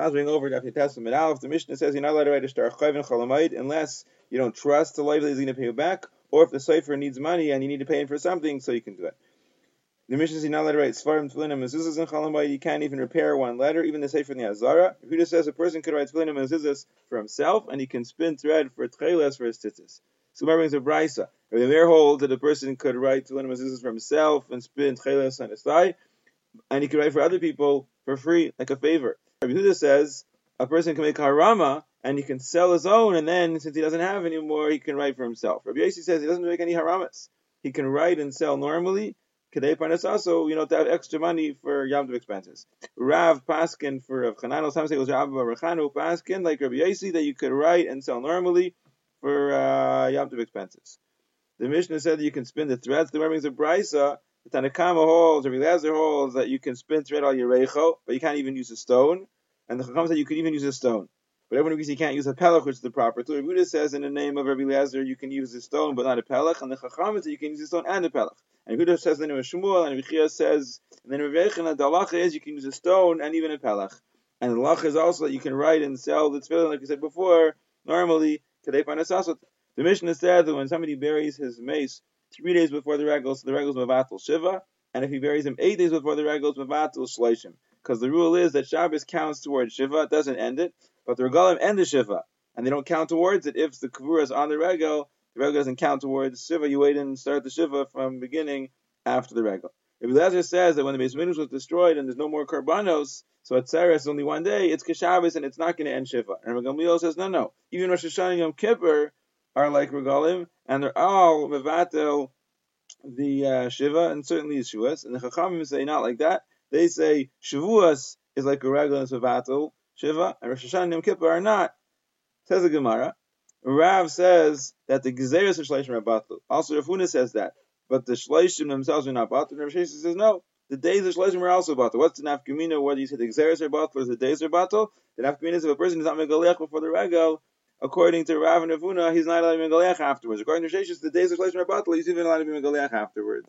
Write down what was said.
Chazing over Daf Testament Aleph, the Mishnah says you're not allowed to write a star chayv chalamayit unless you don't trust the that he's going to pay you back, or if the sofer needs money and you need to pay him for something, so you can do it. The Mishnah says you're not allowed to write svarim tefillim mezuzahs and chalamayit. You can't even repair one letter, even the sofer in the Azara. Huda says a person could write tefillim mezuzahs for himself, and he can spin thread for tchelas for his tzitzis. So brings a brisa. Rabbi Meir holds that a person could write tefillim mezuzahs for himself and spin tchelas on his thigh, and he could write for other people for free, like a favor. Rabbi Huda says a person can make harama and he can sell his own, and then since he doesn't have anymore, he can write for himself. Rabbi Yossi says he doesn't make any haramas. He can write and sell normally. Kadei also, you know, to have extra money for Yom expenses. Rav Paskin for Rav Chanano, some say it was Rav Barachanu Paskin, like Rabbi Yossi, that you could write and sell normally for uh, Yom expenses. The Mishnah said that you can spin the threads. The Remings of Brisa, the Tanna Kamma holds, Rabbi Lazar holds that you can spin thread al Yerecho, but you can't even use a stone. And the Chacham said you could even use a stone. But everyone agrees you can't use a pelach, which is the proper tool. Rabbi says in the name of Rabbi Lazar you can use a stone, but not a pelach. And the Chacham says you can use a stone and a pelach. And Yehuda says in the name of Shmuel, and Rabbi says, and then Rabbi Yechon, the halacha is you can use a stone and even a pelach. And the halacha is also that you can write and sell the tefillin, like I said before, normally, today The Mishnah said that when somebody buries his mace three days before the regals, so the regals mavatul shiva, and if he buries him eight days before the regals mavatul shleishim because the rule is that Shabbos counts towards Shiva, it doesn't end it, but the regalim end the Shiva, and they don't count towards it if the Kavura is on the regal, the regal doesn't count towards Shiva, you wait and start the Shiva from beginning after the regal. If Lazar says that when the Beis was destroyed and there's no more Karbanos, so at it's only one day, it's Keshabbos and it's not going to end Shiva. And Gamliel says, no, no, even Rosh Hashanah and Yom Kippur are like regalim, and they're all mevatel the uh, Shiva, and certainly Yeshuas, and the Chachamim say not like that, they say Shavuos is like a regular Savatul, Shiva, and Rosh Hashanah and Yom Kippur are not. Says the Gemara. Rav says that the Gezeres are Shleishim are Batul. Also, Rav Huna says that. But the Shleishim themselves are not Batul. Rav Sheshes says no. The days of Shleishim are also Batul. What's the Nafkamina? Do you say? The Gezeres are Batul or the days are Batul? The Nafkamina is if a person is not Megalech before the Regal, according to Rav and he's not allowed to be Megalech afterwards. According to Sheshes, the days of Shleishim are Batul, he's even allowed to be Megalech afterwards.